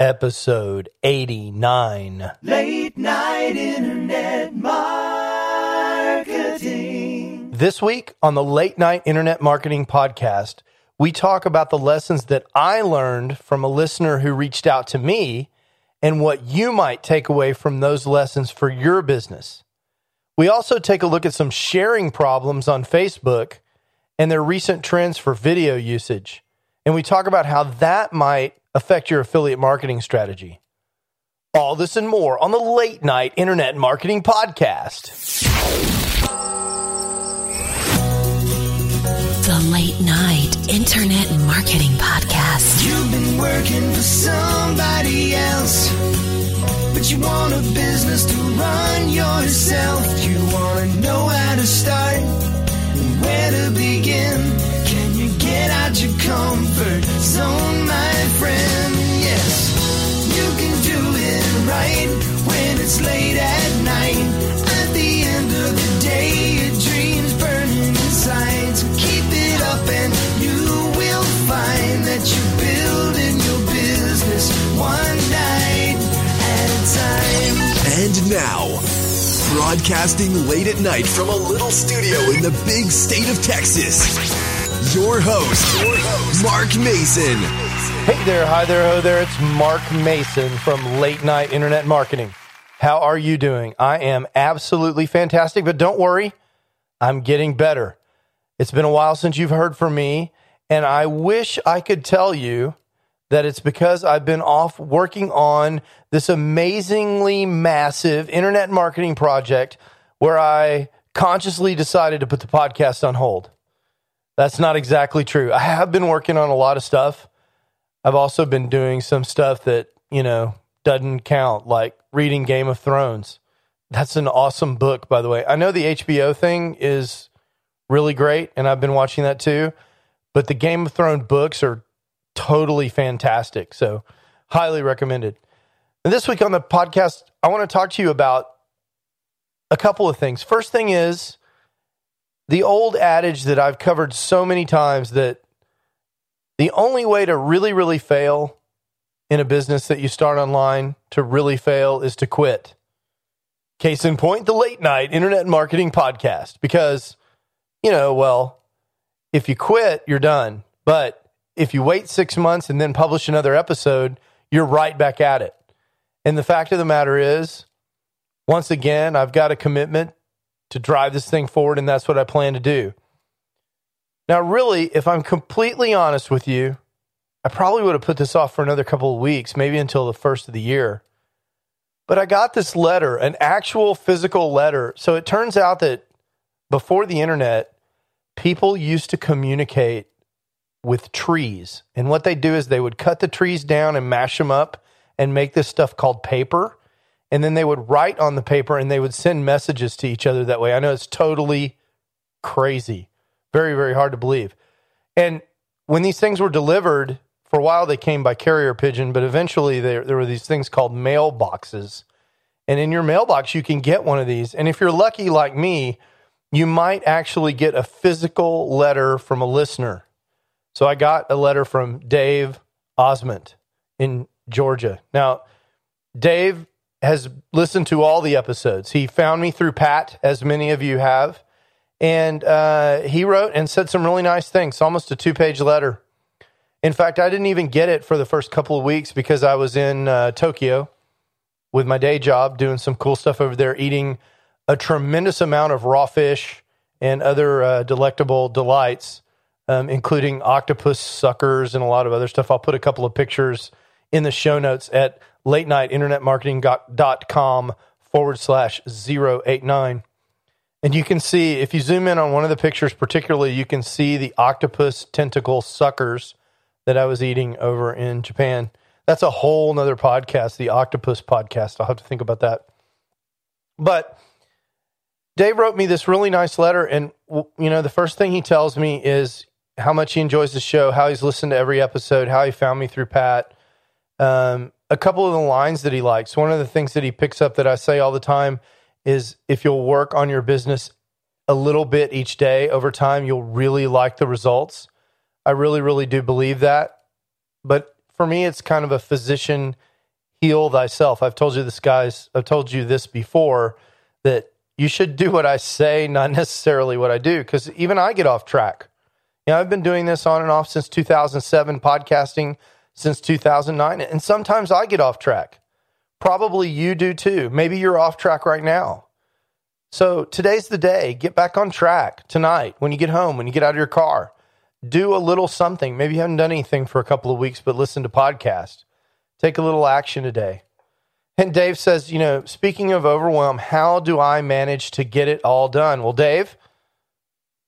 episode 89. Late night internet marketing. This week on the Late Night Internet Marketing Podcast, we talk about the lessons that I learned from a listener who reached out to me and what you might take away from those lessons for your business. We also take a look at some sharing problems on Facebook and their recent trends for video usage. And we talk about how that might affect your affiliate marketing strategy. All this and more on the Late Night Internet Marketing Podcast. The Late Night Internet Marketing Podcast. You've been working for somebody else, but you want a business to run yourself. You want to know how to start and where to begin. It's late at night. At the end of the day, your dreams burning inside. So keep it up and you will find that you're building your business one night at a time. And now, broadcasting late at night from a little studio in the big state of Texas, your host, your host Mark Mason. Hey there, hi there, ho there. It's Mark Mason from Late Night Internet Marketing. How are you doing? I am absolutely fantastic, but don't worry, I'm getting better. It's been a while since you've heard from me, and I wish I could tell you that it's because I've been off working on this amazingly massive internet marketing project where I consciously decided to put the podcast on hold. That's not exactly true. I have been working on a lot of stuff. I've also been doing some stuff that, you know, doesn't count, like reading Game of Thrones. That's an awesome book, by the way. I know the HBO thing is really great, and I've been watching that too. But the Game of Thrones books are totally fantastic. So, highly recommended. And this week on the podcast, I want to talk to you about a couple of things. First thing is the old adage that I've covered so many times that the only way to really, really fail in a business that you start online to really fail is to quit. Case in point, the late night internet marketing podcast. Because, you know, well, if you quit, you're done. But if you wait six months and then publish another episode, you're right back at it. And the fact of the matter is, once again, I've got a commitment to drive this thing forward, and that's what I plan to do. Now, really, if I'm completely honest with you, I probably would have put this off for another couple of weeks, maybe until the first of the year. But I got this letter, an actual physical letter. So it turns out that before the internet, people used to communicate with trees. And what they do is they would cut the trees down and mash them up and make this stuff called paper. And then they would write on the paper and they would send messages to each other that way. I know it's totally crazy. Very, very hard to believe. And when these things were delivered, for a while they came by carrier pigeon, but eventually there, there were these things called mailboxes. And in your mailbox, you can get one of these. And if you're lucky like me, you might actually get a physical letter from a listener. So I got a letter from Dave Osmond in Georgia. Now, Dave has listened to all the episodes. He found me through Pat, as many of you have. And uh, he wrote and said some really nice things, almost a two page letter. In fact, I didn't even get it for the first couple of weeks because I was in uh, Tokyo with my day job doing some cool stuff over there, eating a tremendous amount of raw fish and other uh, delectable delights, um, including octopus suckers and a lot of other stuff. I'll put a couple of pictures in the show notes at late night internetmarketing.com forward slash 089. And you can see, if you zoom in on one of the pictures, particularly, you can see the octopus tentacle suckers that I was eating over in Japan. That's a whole nother podcast, the octopus podcast. I'll have to think about that. But Dave wrote me this really nice letter. And, you know, the first thing he tells me is how much he enjoys the show, how he's listened to every episode, how he found me through Pat. Um, a couple of the lines that he likes. One of the things that he picks up that I say all the time is if you'll work on your business a little bit each day over time, you'll really like the results. I really, really do believe that. But for me, it's kind of a physician heal thyself. I've told you this, guys. I've told you this before that you should do what I say, not necessarily what I do, because even I get off track. You know, I've been doing this on and off since 2007, podcasting since 2009, and sometimes I get off track. Probably you do too. Maybe you're off track right now. So today's the day. Get back on track tonight when you get home, when you get out of your car. Do a little something. Maybe you haven't done anything for a couple of weeks, but listen to podcast. Take a little action today. And Dave says, you know, speaking of overwhelm, how do I manage to get it all done? Well, Dave,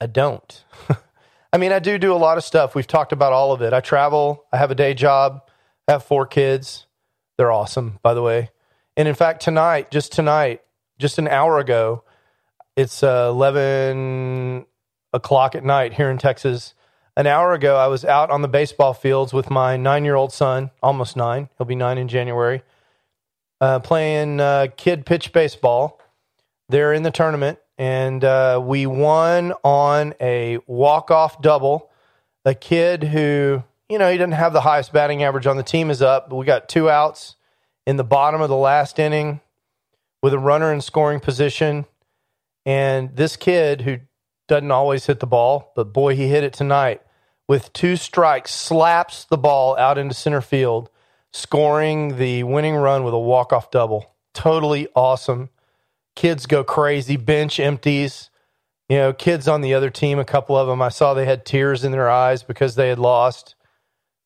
I don't. I mean, I do do a lot of stuff. We've talked about all of it. I travel, I have a day job, I have four kids. They're awesome, by the way. And in fact, tonight, just tonight, just an hour ago, it's uh, 11 o'clock at night here in Texas. An hour ago, I was out on the baseball fields with my nine year old son, almost nine. He'll be nine in January, uh, playing uh, kid pitch baseball. They're in the tournament, and uh, we won on a walk off double. A kid who, you know, he didn't have the highest batting average on the team is up, but we got two outs in the bottom of the last inning with a runner in scoring position. And this kid who doesn't always hit the ball, but boy, he hit it tonight with two strikes, slaps the ball out into center field, scoring the winning run with a walk-off double. Totally awesome. Kids go crazy, bench empties. You know, kids on the other team, a couple of them, I saw they had tears in their eyes because they had lost.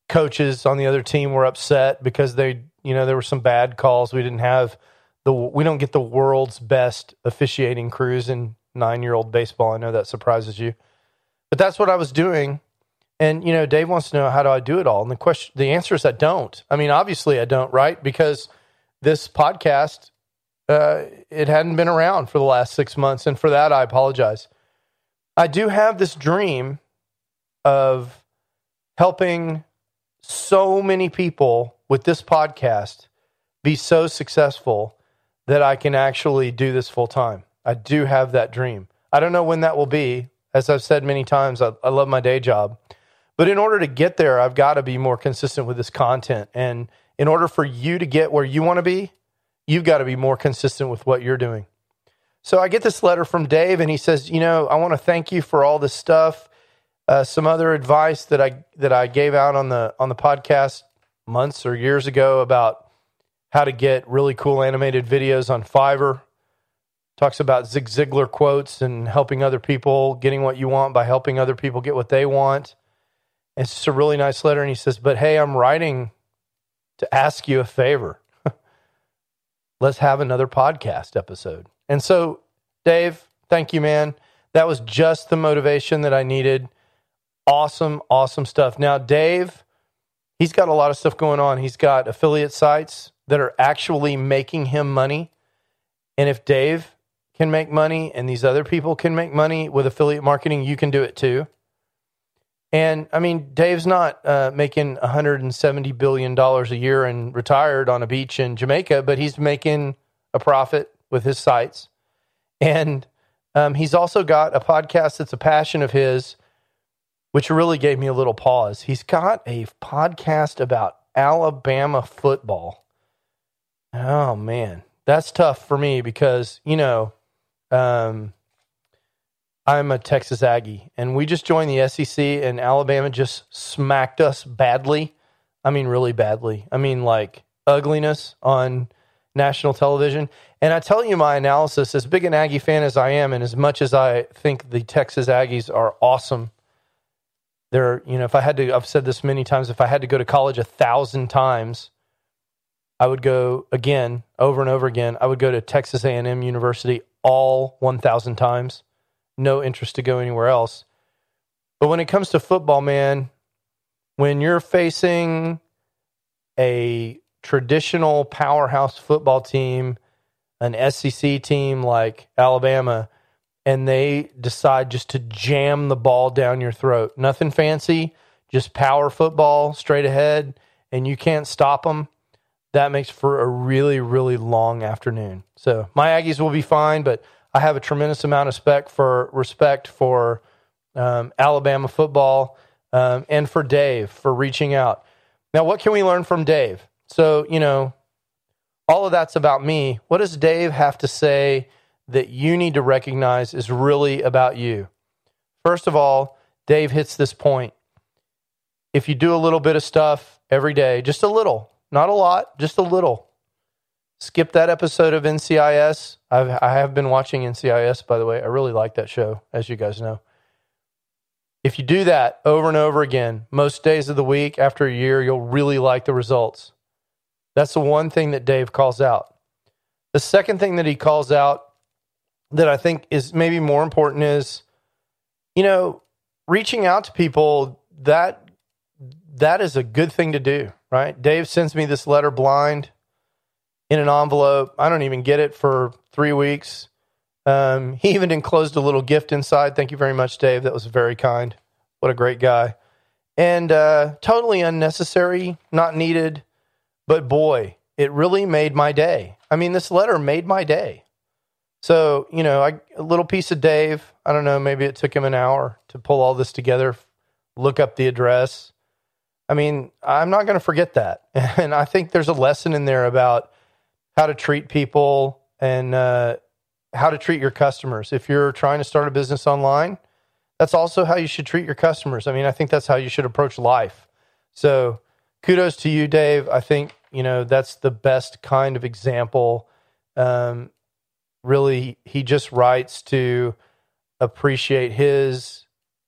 Coaches on the other team were upset because they, you know, there were some bad calls. We didn't have the we don't get the world's best officiating crews in 9-year-old baseball. I know that surprises you. But that's what I was doing and you know, Dave wants to know how do I do it all? And the question, the answer is I don't. I mean, obviously I don't, right? Because this podcast, uh, it hadn't been around for the last six months, and for that I apologize. I do have this dream of helping so many people with this podcast be so successful that I can actually do this full time. I do have that dream. I don't know when that will be. As I've said many times, I, I love my day job. But in order to get there, I've got to be more consistent with this content. And in order for you to get where you want to be, you've got to be more consistent with what you're doing. So I get this letter from Dave, and he says, "You know, I want to thank you for all this stuff. Uh, some other advice that I that I gave out on the on the podcast months or years ago about how to get really cool animated videos on Fiverr. Talks about Zig Ziglar quotes and helping other people, getting what you want by helping other people get what they want. It's just a really nice letter. And he says, But hey, I'm writing to ask you a favor. Let's have another podcast episode. And so, Dave, thank you, man. That was just the motivation that I needed. Awesome, awesome stuff. Now, Dave, he's got a lot of stuff going on. He's got affiliate sites that are actually making him money. And if Dave can make money and these other people can make money with affiliate marketing, you can do it too. And I mean, Dave's not uh, making 170 billion dollars a year and retired on a beach in Jamaica, but he's making a profit with his sites. And um, he's also got a podcast that's a passion of his, which really gave me a little pause. He's got a podcast about Alabama football. Oh man, that's tough for me because you know. Um, I'm a Texas Aggie, and we just joined the SEC, and Alabama just smacked us badly. I mean, really badly. I mean, like ugliness on national television. And I tell you my analysis, as big an Aggie fan as I am, and as much as I think the Texas Aggies are awesome, they're, you know, if I had to, I've said this many times, if I had to go to college a thousand times, I would go again, over and over again. I would go to Texas A&M University all 1,000 times no interest to go anywhere else. But when it comes to football, man, when you're facing a traditional powerhouse football team, an SEC team like Alabama, and they decide just to jam the ball down your throat, nothing fancy, just power football straight ahead, and you can't stop them, that makes for a really, really long afternoon. So my Aggies will be fine, but I have a tremendous amount of respect for respect for um, Alabama football um, and for Dave for reaching out. Now, what can we learn from Dave? So, you know, all of that's about me. What does Dave have to say that you need to recognize is really about you? First of all, Dave hits this point. If you do a little bit of stuff every day, just a little, not a lot, just a little, skip that episode of NCIS. I've, I have been watching NCIS, by the way. I really like that show, as you guys know. If you do that over and over again, most days of the week, after a year, you'll really like the results. That's the one thing that Dave calls out. The second thing that he calls out that I think is maybe more important is, you know, reaching out to people that that is a good thing to do, right? Dave sends me this letter blind in an envelope. I don't even get it for three weeks. Um, he even enclosed a little gift inside. Thank you very much, Dave. That was very kind. What a great guy. And uh, totally unnecessary, not needed. But boy, it really made my day. I mean, this letter made my day. So, you know, I, a little piece of Dave, I don't know, maybe it took him an hour to pull all this together, look up the address. I mean, I'm not going to forget that. And I think there's a lesson in there about how to treat people and uh, how to treat your customers. If you're trying to start a business online, that's also how you should treat your customers. I mean, I think that's how you should approach life. So, kudos to you, Dave. I think, you know, that's the best kind of example. Um, really, he just writes to appreciate his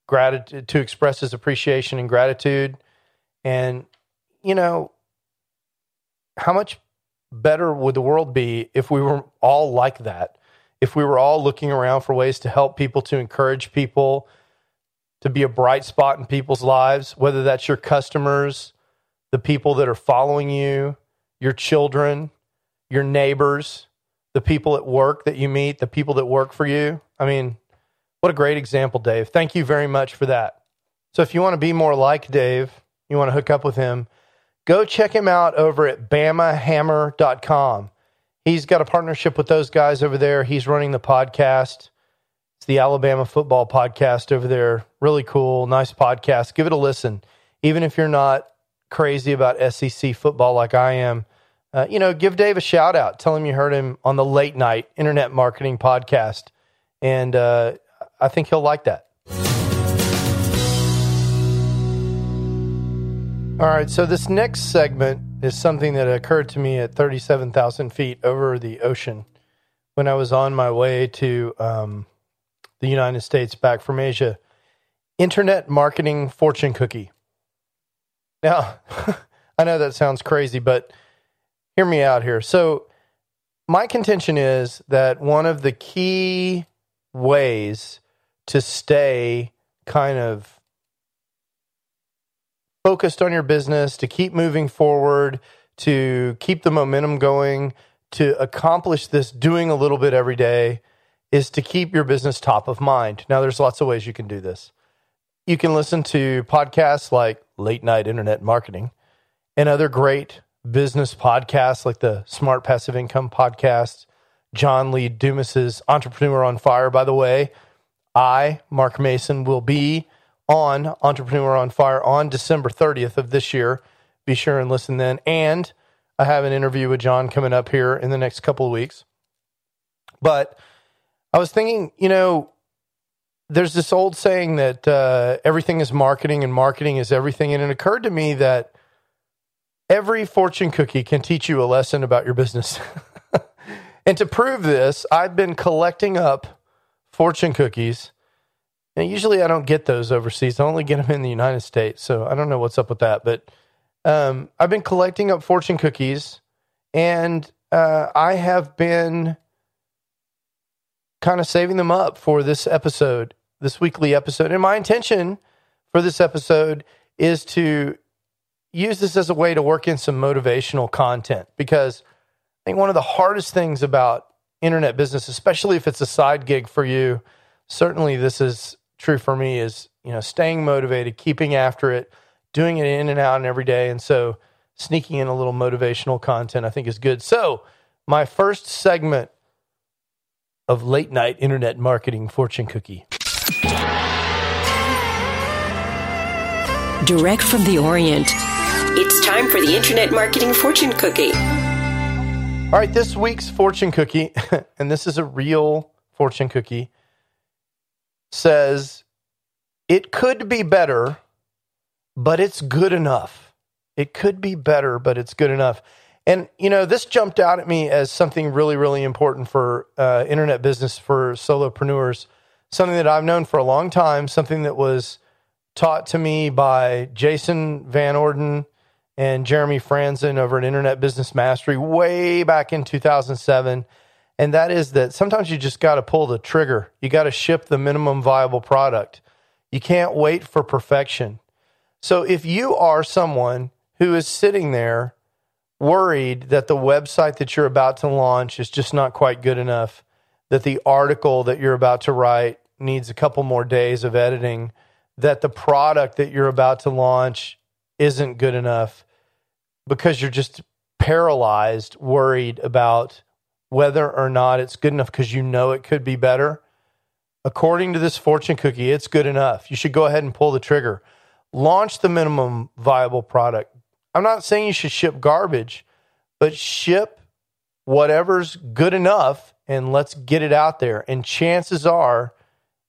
gratitude, to express his appreciation and gratitude. And, you know, how much better would the world be if we were all like that? If we were all looking around for ways to help people, to encourage people, to be a bright spot in people's lives, whether that's your customers, the people that are following you, your children, your neighbors, the people at work that you meet, the people that work for you. I mean, what a great example, Dave. Thank you very much for that. So, if you want to be more like Dave, you want to hook up with him, go check him out over at bamahammer.com. He's got a partnership with those guys over there. He's running the podcast. It's the Alabama football podcast over there. Really cool, nice podcast. Give it a listen. Even if you're not crazy about SEC football like I am, uh, you know, give Dave a shout out. Tell him you heard him on the late night internet marketing podcast. And uh, I think he'll like that. All right, so this next segment is something that occurred to me at 37,000 feet over the ocean when I was on my way to um, the United States back from Asia. Internet marketing fortune cookie. Now, I know that sounds crazy, but hear me out here. So, my contention is that one of the key ways to stay kind of focused on your business, to keep moving forward, to keep the momentum going, to accomplish this doing a little bit every day is to keep your business top of mind. Now, there's lots of ways you can do this. You can listen to podcasts like Late Night Internet Marketing and other great business podcasts like the Smart Passive Income podcast, John Lee Dumas's Entrepreneur on Fire. By the way, I, Mark Mason, will be on Entrepreneur on Fire on December 30th of this year. Be sure and listen then. And I have an interview with John coming up here in the next couple of weeks. But I was thinking, you know, there's this old saying that uh, everything is marketing and marketing is everything. And it occurred to me that every fortune cookie can teach you a lesson about your business. and to prove this, I've been collecting up fortune cookies and usually I don't get those overseas. I only get them in the United States. So I don't know what's up with that. But um, I've been collecting up fortune cookies and uh, I have been kind of saving them up for this episode, this weekly episode. And my intention for this episode is to use this as a way to work in some motivational content because I think one of the hardest things about internet business, especially if it's a side gig for you, certainly this is true for me is you know staying motivated, keeping after it, doing it in and out and every day, and so sneaking in a little motivational content I think is good. So my first segment of late night internet marketing fortune cookie. Direct from the Orient. It's time for the Internet Marketing Fortune Cookie. All right, this week's fortune cookie, and this is a real fortune cookie, says it could be better, but it's good enough. It could be better, but it's good enough. And, you know, this jumped out at me as something really, really important for uh, internet business for solopreneurs, something that I've known for a long time, something that was taught to me by Jason Van Orden and Jeremy Frandsen over at Internet Business Mastery way back in 2007. And that is that sometimes you just got to pull the trigger. You got to ship the minimum viable product. You can't wait for perfection. So if you are someone who is sitting there worried that the website that you're about to launch is just not quite good enough, that the article that you're about to write needs a couple more days of editing, that the product that you're about to launch isn't good enough because you're just paralyzed, worried about whether or not it's good enough because you know it could be better. According to this fortune cookie, it's good enough. You should go ahead and pull the trigger. Launch the minimum viable product. I'm not saying you should ship garbage, but ship whatever's good enough and let's get it out there. And chances are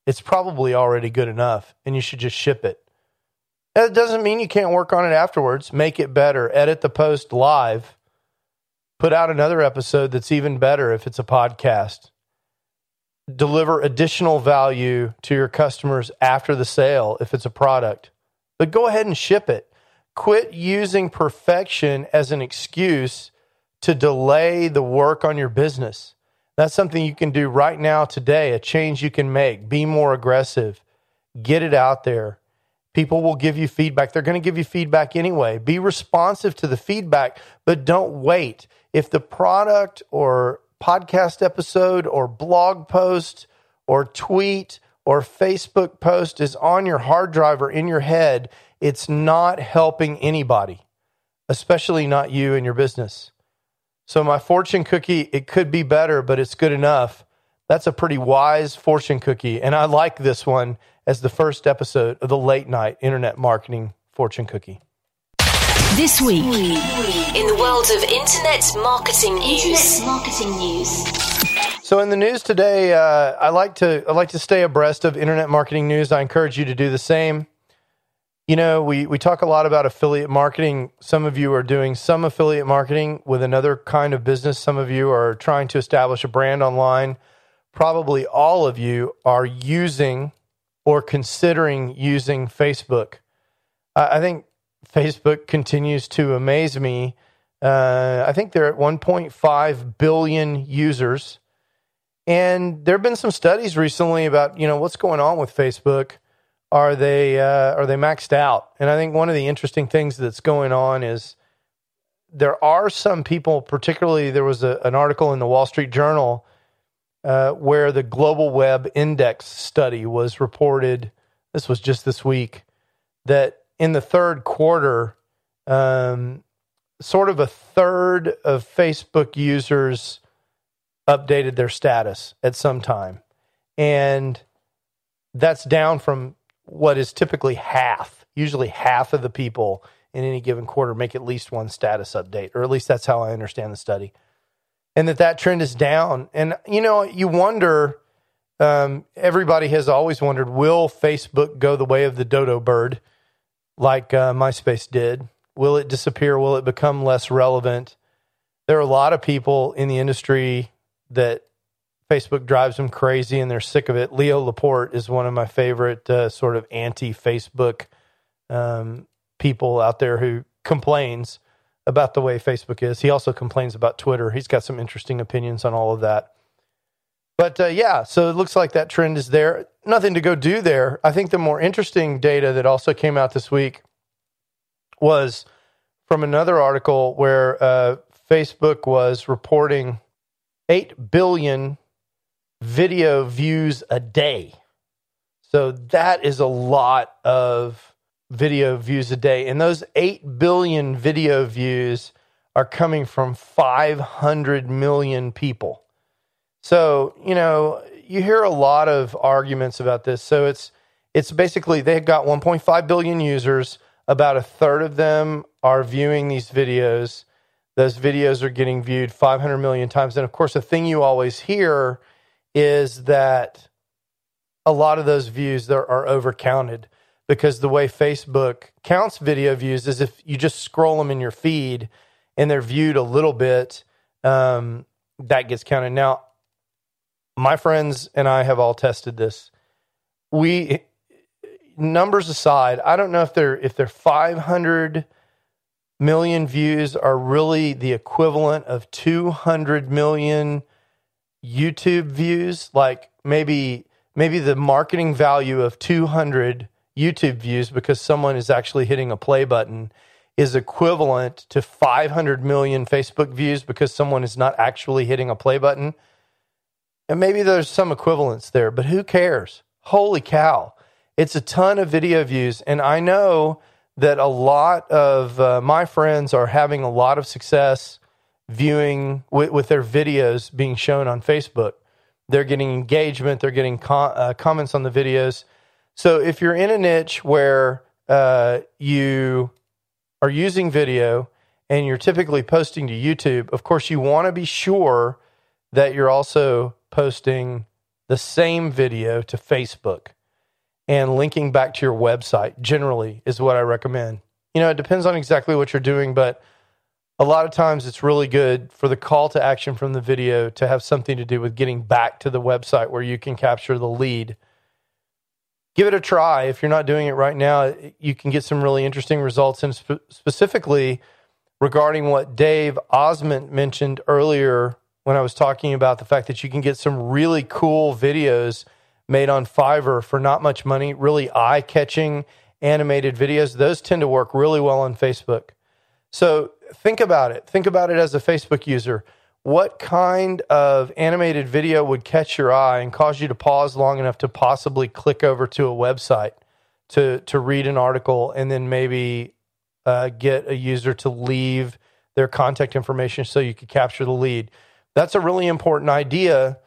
it's probably already good enough and you should just ship it. That doesn't mean you can't work on it afterwards, make it better, edit the post live, put out another episode that's even better if it's a podcast. Deliver additional value to your customers after the sale if it's a product. But go ahead and ship it. Quit using perfection as an excuse to delay the work on your business. That's something you can do right now, today, a change you can make. Be more aggressive. Get it out there. People will give you feedback. They're going to give you feedback anyway. Be responsive to the feedback, but don't wait. If the product or podcast episode or blog post or tweet or Facebook post is on your hard drive or in your head, it's not helping anybody, especially not you and your business. So, my fortune cookie, it could be better, but it's good enough. That's a pretty wise fortune cookie. And I like this one as the first episode of the late night internet marketing fortune cookie. This week, in the world of internet marketing news. Internet marketing news. So in the news today, uh, I like to I like to stay abreast of internet marketing news. I encourage you to do the same. You know, we we talk a lot about affiliate marketing. Some of you are doing some affiliate marketing with another kind of business. Some of you are trying to establish a brand online. Probably all of you are using or considering using Facebook. I I think Facebook continues to amaze me. Uh, I think they're at 1.5 billion users, and there have been some studies recently about you know what's going on with Facebook. Are they uh, are they maxed out? And I think one of the interesting things that's going on is there are some people, particularly there was a, an article in the Wall Street Journal uh, where the Global Web Index study was reported. This was just this week that in the third quarter, um, sort of a third of Facebook users updated their status at some time. And that's down from what is typically half. Usually, half of the people in any given quarter make at least one status update, or at least that's how I understand the study. And that that trend is down. And, you know, you wonder, um, everybody has always wondered, will Facebook go the way of the dodo bird? Like uh, MySpace did? Will it disappear? Will it become less relevant? There are a lot of people in the industry that Facebook drives them crazy and they're sick of it. Leo Laporte is one of my favorite uh, sort of anti Facebook um, people out there who complains about the way Facebook is. He also complains about Twitter. He's got some interesting opinions on all of that. But uh, yeah, so it looks like that trend is there. Nothing to go do there. I think the more interesting data that also came out this week was from another article where uh, Facebook was reporting 8 billion video views a day. So that is a lot of video views a day. And those 8 billion video views are coming from 500 million people. So, you know, you hear a lot of arguments about this. So it's it's basically they've got 1.5 billion users. About a third of them are viewing these videos. Those videos are getting viewed 500 million times. And of course, the thing you always hear is that a lot of those views there are overcounted because the way Facebook counts video views is if you just scroll them in your feed and they're viewed a little bit, um, that gets counted. Now, my friends and I have all tested this. We numbers aside, I don't know if they're if they're 500 million views are really the equivalent of 200 million YouTube views. Like maybe maybe the marketing value of 200 YouTube views because someone is actually hitting a play button is equivalent to 500 million Facebook views because someone is not actually hitting a play button. And maybe there's some equivalence there, but who cares? Holy cow. It's a ton of video views. And I know that a lot of uh, my friends are having a lot of success viewing with, with, their videos being shown on Facebook. They're getting engagement, they're getting com- uh, comments on the videos. So if you're in a niche where uh, you are using video and you're typically posting to YouTube, of course, you want to be sure that you're also posting the same video to Facebook and linking back to your website generally is what I recommend. You know, it depends on exactly what you're doing, but a lot of times it's really good for the call to action from the video to have something to do with getting back to the website where you can capture the lead. Give it a try. If you're not doing it right now, you can get some really interesting results. And spe- specifically regarding what Dave Osment mentioned earlier when I was talking about the fact that you can get some really cool videos made on Fiverr for not much money, really eye catching animated videos. Those tend to work really well on Facebook. So think about it. Think about it as a Facebook user. What kind of animated video would catch your eye and cause you to pause long enough to possibly click over to a website to, to read an article and then maybe uh, get a user to leave their contact information so you could capture the lead? That's a really important idea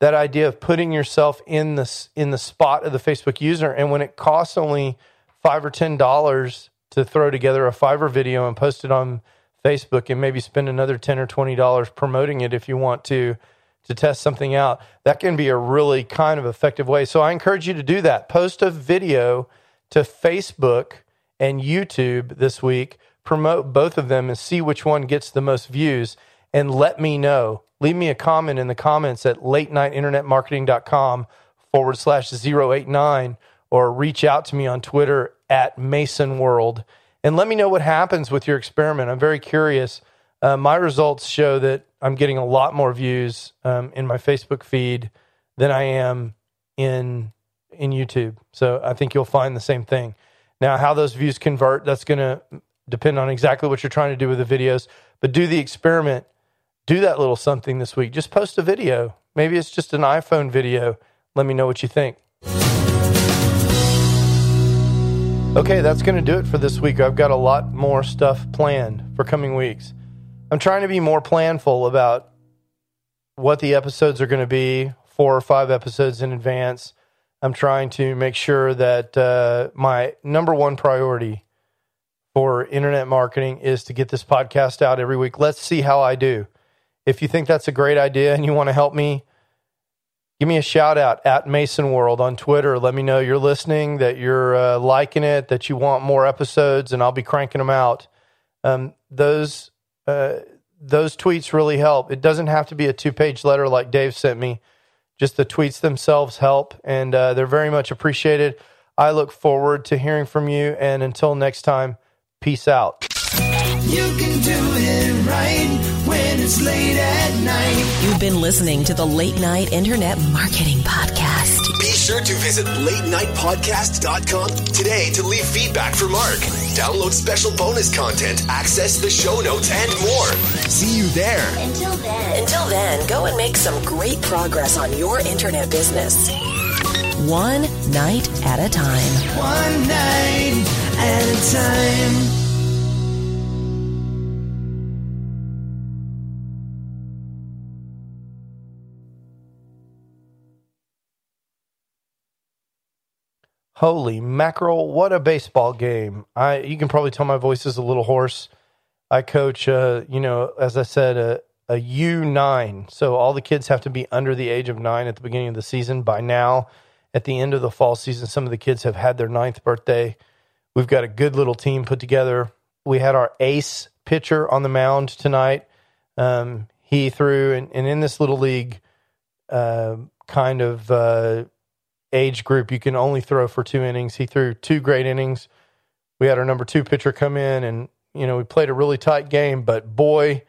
that idea of putting yourself in the in the spot of the Facebook user, and when it costs only five or ten dollars to throw together a Fiverr video and post it on Facebook, and maybe spend another ten or twenty dollars promoting it if you want to to test something out, that can be a really kind of effective way. So I encourage you to do that. Post a video to Facebook and YouTube this week. Promote both of them and see which one gets the most views, and let me know leave me a comment in the comments at late night internet marketing.com forward slash 089 or reach out to me on Twitter at Mason World and let me know what happens with your experiment. I'm very curious. Uh, my results show that I'm getting a lot more views um, in my Facebook feed than I am in in YouTube. So I think you'll find the same thing. Now, how those views convert, that's going to depend on exactly what you're trying to do with the videos. But do the experiment do that little something this week. Just post a video. Maybe it's just an iPhone video. Let me know what you think. Okay, that's going to do it for this week. I've got a lot more stuff planned for coming weeks. I'm trying to be more planful about what the episodes are going to be, four or five episodes in advance. I'm trying to make sure that uh, my number one priority for internet marketing is to get this podcast out every week. Let's see how I do. If you think that's a great idea and you want to help me, give me a shout out at Mason World on Twitter. Let me know you're listening, that you're uh, liking it, that you want more episodes, and I'll be cranking them out. Um, those uh, those tweets really help. It doesn't have to be a two page letter like Dave sent me. Just the tweets themselves help, and uh, they're very much appreciated. I look forward to hearing from you, and until next time, peace out. You can do it right when it's late at night. You've been listening to the Late Night Internet Marketing Podcast. Be sure to visit latenightpodcast.com today to leave feedback for Mark. Download special bonus content, access the show notes, and more. See you there. Until then. Until then, go and make some great progress on your internet business. One night at a time. One night at a time. Holy mackerel! What a baseball game! I you can probably tell my voice is a little hoarse. I coach, uh, you know, as I said, a, a U nine. So all the kids have to be under the age of nine at the beginning of the season. By now, at the end of the fall season, some of the kids have had their ninth birthday. We've got a good little team put together. We had our ace pitcher on the mound tonight. Um, he threw, and, and, in this little league uh, kind of uh, age group, you can only throw for two innings. He threw two great innings. We had our number two pitcher come in, and you know we played a really tight game. But boy,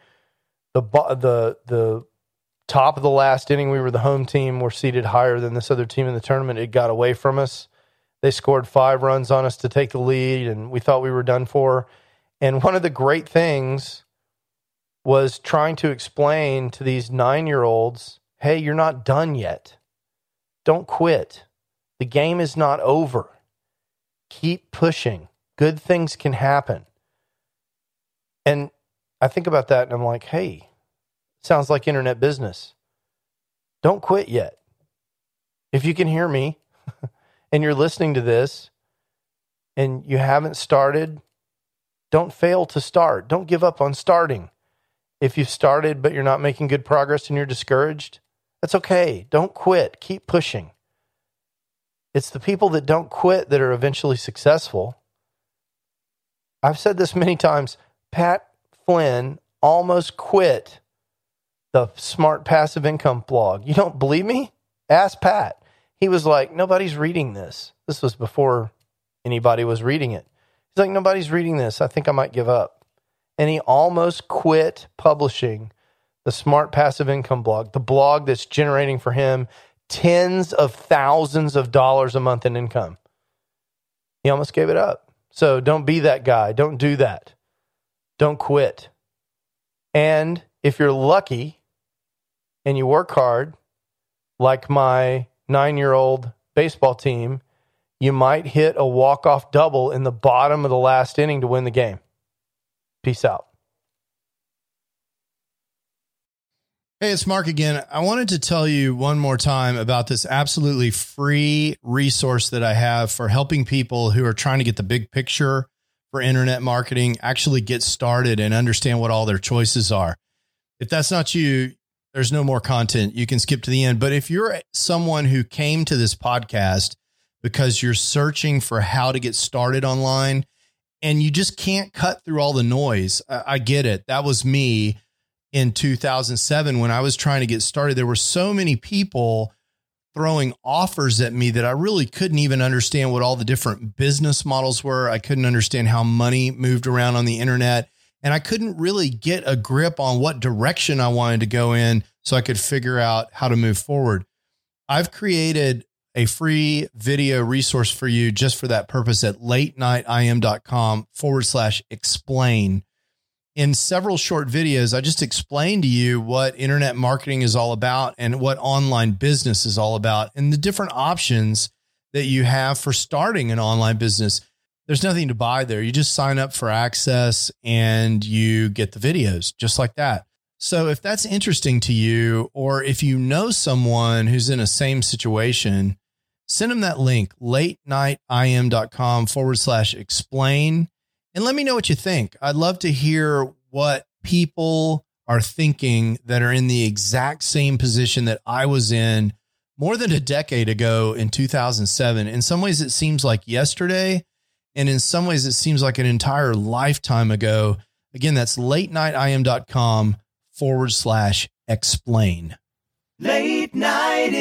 the the the top of the last inning, we were the home team. We're seated higher than this other team in the tournament. It got away from us. They scored five runs on us to take the lead, and we thought we were done for. And one of the great things was trying to explain to these nine year olds hey, you're not done yet. Don't quit. The game is not over. Keep pushing. Good things can happen. And I think about that and I'm like, hey, sounds like internet business. Don't quit yet. If you can hear me and you're listening to this and you haven't started, don't fail to start. Don't give up on starting. If you've started but you're not making good progress and you're discouraged, that's okay. Don't quit. Keep pushing. It's the people that don't quit that are eventually successful. I've said this many times. Pat Flynn almost quit the Smart Passive Income blog. You don't believe me? Ask Pat. He was like, nobody's reading this. This was before anybody was reading it. He's like, nobody's reading this. I think I might give up. And he almost quit publishing the Smart Passive Income blog, the blog that's generating for him tens of thousands of dollars a month in income. He almost gave it up. So don't be that guy. Don't do that. Don't quit. And if you're lucky and you work hard, like my nine year old baseball team, you might hit a walk off double in the bottom of the last inning to win the game. Peace out. Hey, it's Mark again. I wanted to tell you one more time about this absolutely free resource that I have for helping people who are trying to get the big picture for internet marketing actually get started and understand what all their choices are. If that's not you, there's no more content. You can skip to the end. But if you're someone who came to this podcast because you're searching for how to get started online and you just can't cut through all the noise, I, get it. That was me in 2007 when I was trying to get started. There were so many people throwing offers at me that I really couldn't even understand what all the different business models were. I couldn't understand how money moved around on the internet. And I couldn't really get a grip on what direction I wanted to go in so I could figure out how to move forward. I've created a free video resource for you just for that purpose at late nightim.com forward slash explain in several short videos, I just explained to you what internet marketing is all about and what online business is all about and the different options that you have for starting an online business. There's nothing to buy there. You just sign up for access and you get the videos just like that. So if that's interesting to you, or if you know someone who's in a same situation, send them that link, late nightim.com forward slash explain and let me know what you think. I'd love to hear what people are thinking that are in the exact same position that I was in more than a decade ago in 2007. In some ways, it seems like yesterday. And in some ways, it seems like an entire lifetime ago. Again, that's late nightim.com forward slash explain. Late night